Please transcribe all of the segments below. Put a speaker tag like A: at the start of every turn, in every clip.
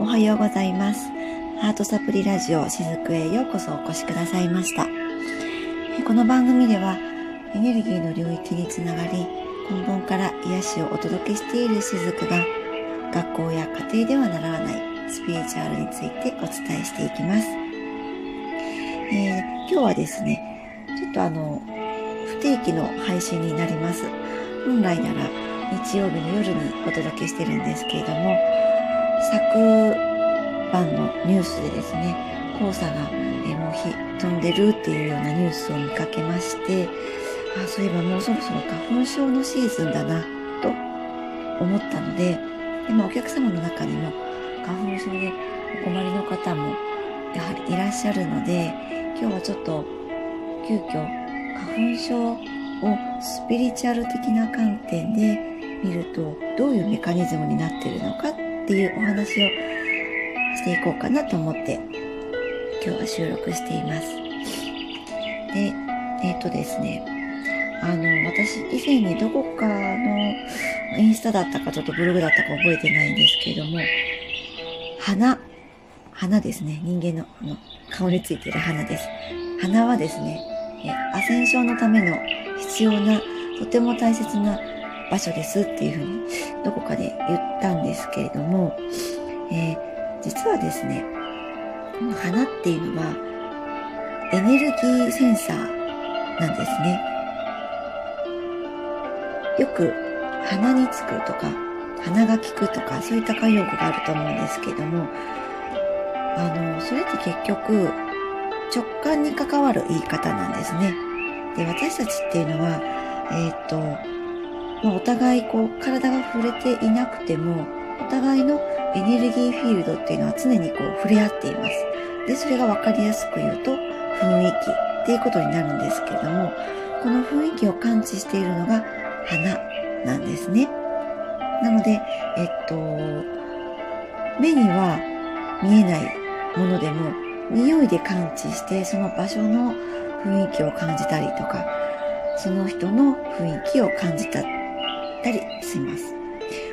A: おはようございます。ハートサプリラジオしずくへようこそお越しくださいました。この番組ではエネルギーの領域につながり、根本から癒しをお届けしているしずくが、学校や家庭では習わないスピリチュアルについてお伝えしていきます。えー今日はですね、ちょっとあの、不定期の配信になります。本来なら日曜日の夜にお届けしてるんですけれども、昨晩のニュースでですね、黄砂が、えもう火飛んでるっていうようなニュースを見かけまして、あ、そういえばもうそろそろ花粉症のシーズンだな、と思ったので、でまあお客様の中にも花粉症でお困りの方もやはりいらっしゃるので、今日はちょっと急遽花粉症をスピリチュアル的な観点で見るとどういうメカニズムになってるのかっていうお話をしていこうかなと思って今日は収録しています。で、えっ、とですね、あの、私以前にどこかのインスタだったかちょっとブログだったか覚えてないんですけれども、花、花ですね。人間のあの顔についている花です。花はですね、えアセンションのための必要な、とても大切な場所ですっていうふうにどこかで言ったんですけれども、えー実はですね、この花っていうのはエネルギーセンサーなんですね。よく鼻につくとか鼻が利くとかそういった慣用句があると思うんですけども、あの、それって結局直感に関わる言い方なんですね。で、私たちっていうのは、えーっと、まあお互いこう体が触れていなくても、お互いのエネルギーフィールドっていうのは常にこう触れ合っています。で、それがわかりやすく言うと雰囲気っていうことになるんですけれども、この雰囲気を感知しているのが花なんですね。なので、えっと、目には見えないものでも、匂いで感知して、その場所の雰囲気を感じたりとか、その人の雰囲気を感じたたりします。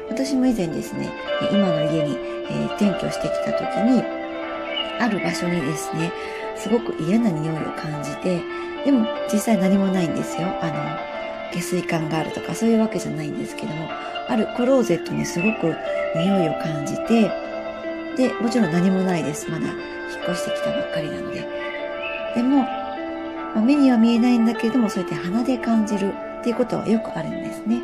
A: 私も以前ですね、今の家に、え転居してきた時に、ある場所にですね、すごく嫌な匂いを感じて、でも実際何もないんですよ。あの、下水管があるとかそういうわけじゃないんですけども、あるクローゼットにすごく匂いを感じて、で、もちろん何もないです。まだ引っ越してきたばっかりなので。でも、まあ目には見えないんだけれども、そうやって鼻で感じるっていうことはよくあるんですね。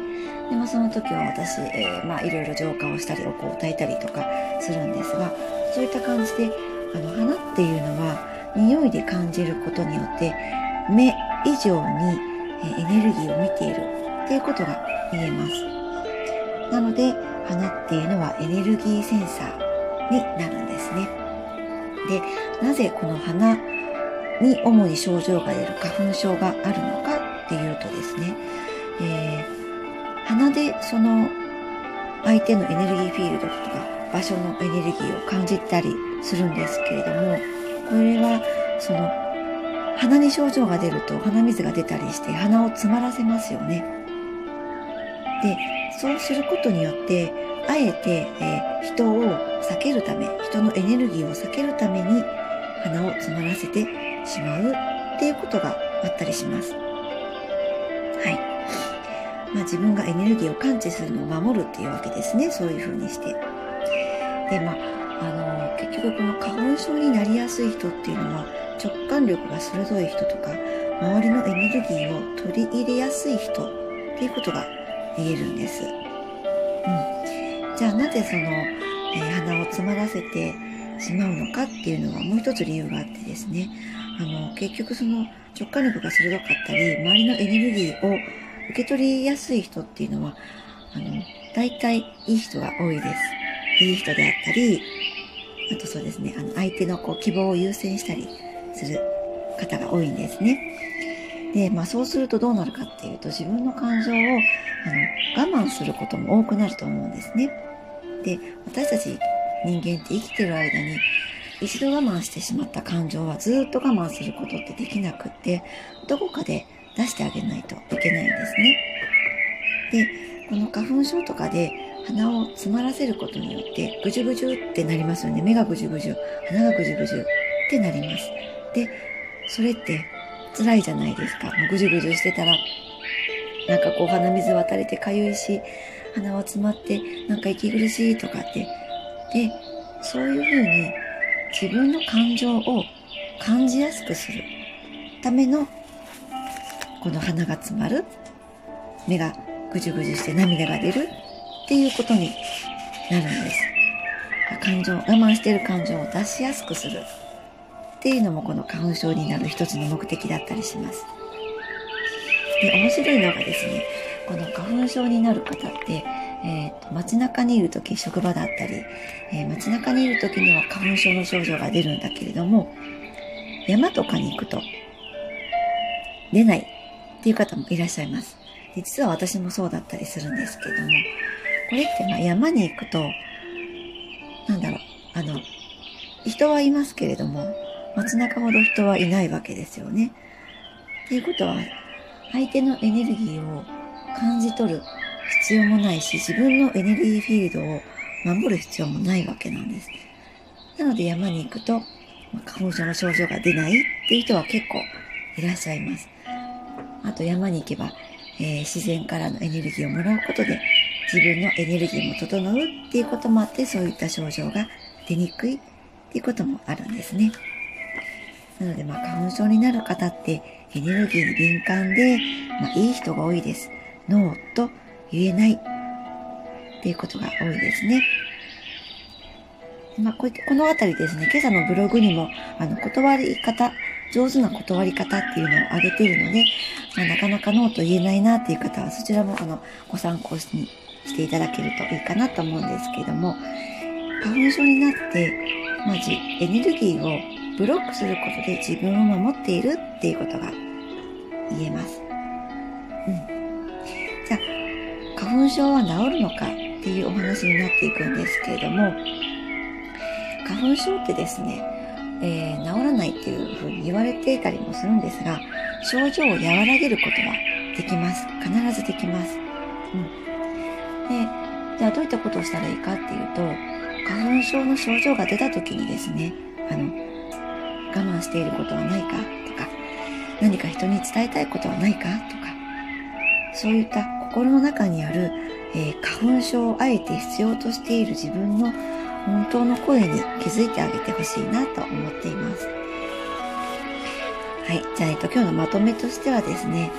A: でもその時は私、えーまあいろいろ浄化をしたり、お香を焚いたりとかするんですが、そういった感じで、あの、花っていうのは、匂いで感じることによって、目以上にえエネルギーを見ているっていうことが言えます。なので、花っていうのはエネルギーセンサーになるんですね。で、なぜこの花に主に症状が出る花粉症があるのかっていうとですね、えー鼻でその相手のエネルギーフィールドとか場所のエネルギーを感じたりするんですけれども、これはその鼻に症状が出ると鼻水が出たりして鼻を詰まらせますよね。で、そうすることによって、あえて、えー人を避けるため、人のエネルギーを避けるために鼻を詰まらせてしまうっていうことがあったりします。まあ自分がエネルギーを感知するのを守るっていうわけですね。そういう風にして。で、まあ、あの、結局この花粉症になりやすい人っていうのは直感力が鋭い人とか、周りのエネルギーを取り入れやすい人っていうことが言えるんです。うん。じゃあなぜその、えー鼻を詰まらせてしまうのかっていうのはもう一つ理由があってですね。あの、結局その直感力が鋭かったり、周りのエネルギーを受け取りやすい人っていうのは、あの、大体いい人が多いです。いい人であったり、あとそうですね、あの、相手のこう希望を優先したりする方が多いんですね。で、まあそうするとどうなるかっていうと、自分の感情を、あの、我慢することも多くなると思うんですね。で、私たち人間って生きてる間に、一度我慢してしまった感情はずっと我慢することってできなくって、どこかで出してあげないといけないんですね。で、この花粉症とかで鼻を詰まらせることによってぐじゅぐじゅってなりますよね。目がぐじゅぐじゅ、鼻がぐじゅぐじゅってなります。で、それって辛いじゃないですか。もうぐじゅぐじゅしてたら、なんかこう鼻水渡れてかゆいし、鼻は詰まってなんか息苦しいとかって。で、そういうふうに自分の感情を感じやすくするためのこの鼻が詰まる目がぐじゅぐじゅして涙が出るっていうことになるんです。感情、我慢している感情を出しやすくするっていうのもこの花粉症になる一つの目的だったりします。で、面白いのがですね、この花粉症になる方って、えーと、街中にいる時職場だったり、えー、街中にいる時には花粉症の症状が出るんだけれども山とかに行くと出ないっていう方もいらっしゃいます。で実は私もそうだったりするんですけども、これってまあ山に行くと、なんだろう、あの、人はいますけれども、街中ほど人はいないわけですよね。っていうことは、相手のエネルギーを感じ取る必要もないし、自分のエネルギーフィールドを守る必要もないわけなんです。なので山に行くと、花粉症の症状が出ないっていう人は結構いらっしゃいます。あと山に行けば、えー、自然からのエネルギーをもらうことで自分のエネルギーも整うっていうこともあってそういった症状が出にくいっていうこともあるんですね。なので、まあ、花粉症になる方ってエネルギーに敏感で、まあ、いい人が多いです。ノーと言えないっていうことが多いですね。まあ、こういった、このあたりですね、今朝のブログにも、あの、断り方、上手な断り方っていうのを挙げているので、まあ、なかなかノーと言えないなっていう方は、そちらも、あの、ご参考にしていただけるといいかなと思うんですけれども、花粉症になって、まずエネルギーをブロックすることで自分を守っているっていうことが言えます。うん。じゃあ、花粉症は治るのかっていうお話になっていくんですけれども、花粉症ってですね、えー、治らないっていうふうに言われていたりもするんですが、症状を和らげることはできます。必ずできます。うん。で、じゃあどういったことをしたらいいかっていうと、花粉症の症状が出た時にですね、あの、我慢していることはないかとか、何か人に伝えたいことはないかとか、そういった心の中にある、えー、花粉症をあえて必要としている自分の本当の声に気づいてあげてほしいなと思っています。はい。じゃあ、えっと、今日のまとめとしてはですね、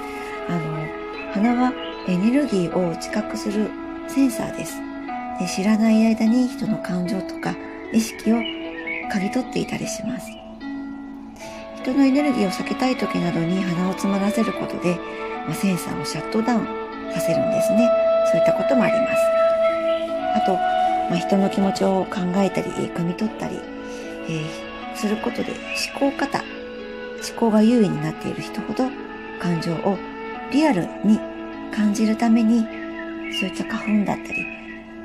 A: あの、鼻はエネルギーを知覚するセンサーです。で知らない間に人の感情とか意識を嗅ぎ取っていたりします。人のエネルギーを避けたい時などに鼻を詰まらせることで、まあ、センサーをシャットダウンさせるんですね。そういったこともあります。あと、まあ、人の気持ちを考えたり、汲み取ったり、えー、することで思考方、思考が優位になっている人ほど感情をリアルに感じるために、そういった花粉だったり、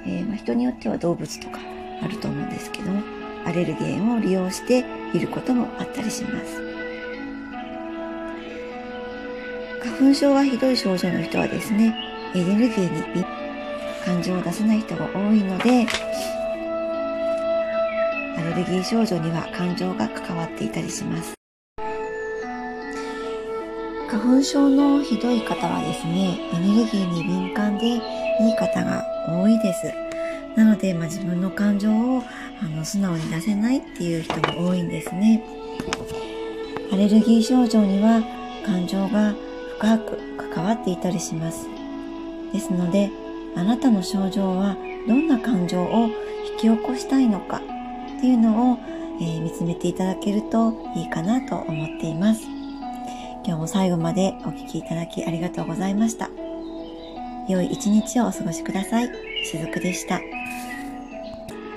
A: えー、まあ、人によっては動物とかあると思うんですけども、アレルゲンを利用していることもあったりします。花粉症がひどい症状の人はですね、エネルギーに感情を出せない人が多いので、アレルギー症状には感情が関わっていたりします。花粉症のひどい方はですね、エネルギーに敏感でいい方が多いです。なので、まあ、自分の感情をあの素直に出せないっていう人も多いんですね。アレルギー症状には感情が深く関わっていたりします。ですので、あなたの症状はどんな感情を引き起こしたいのか？っていうのを、えー、見つめていただけるといいかなと思っています。今日も最後までお聴きいただきありがとうございました。良い一日をお過ごしください。しずくでした。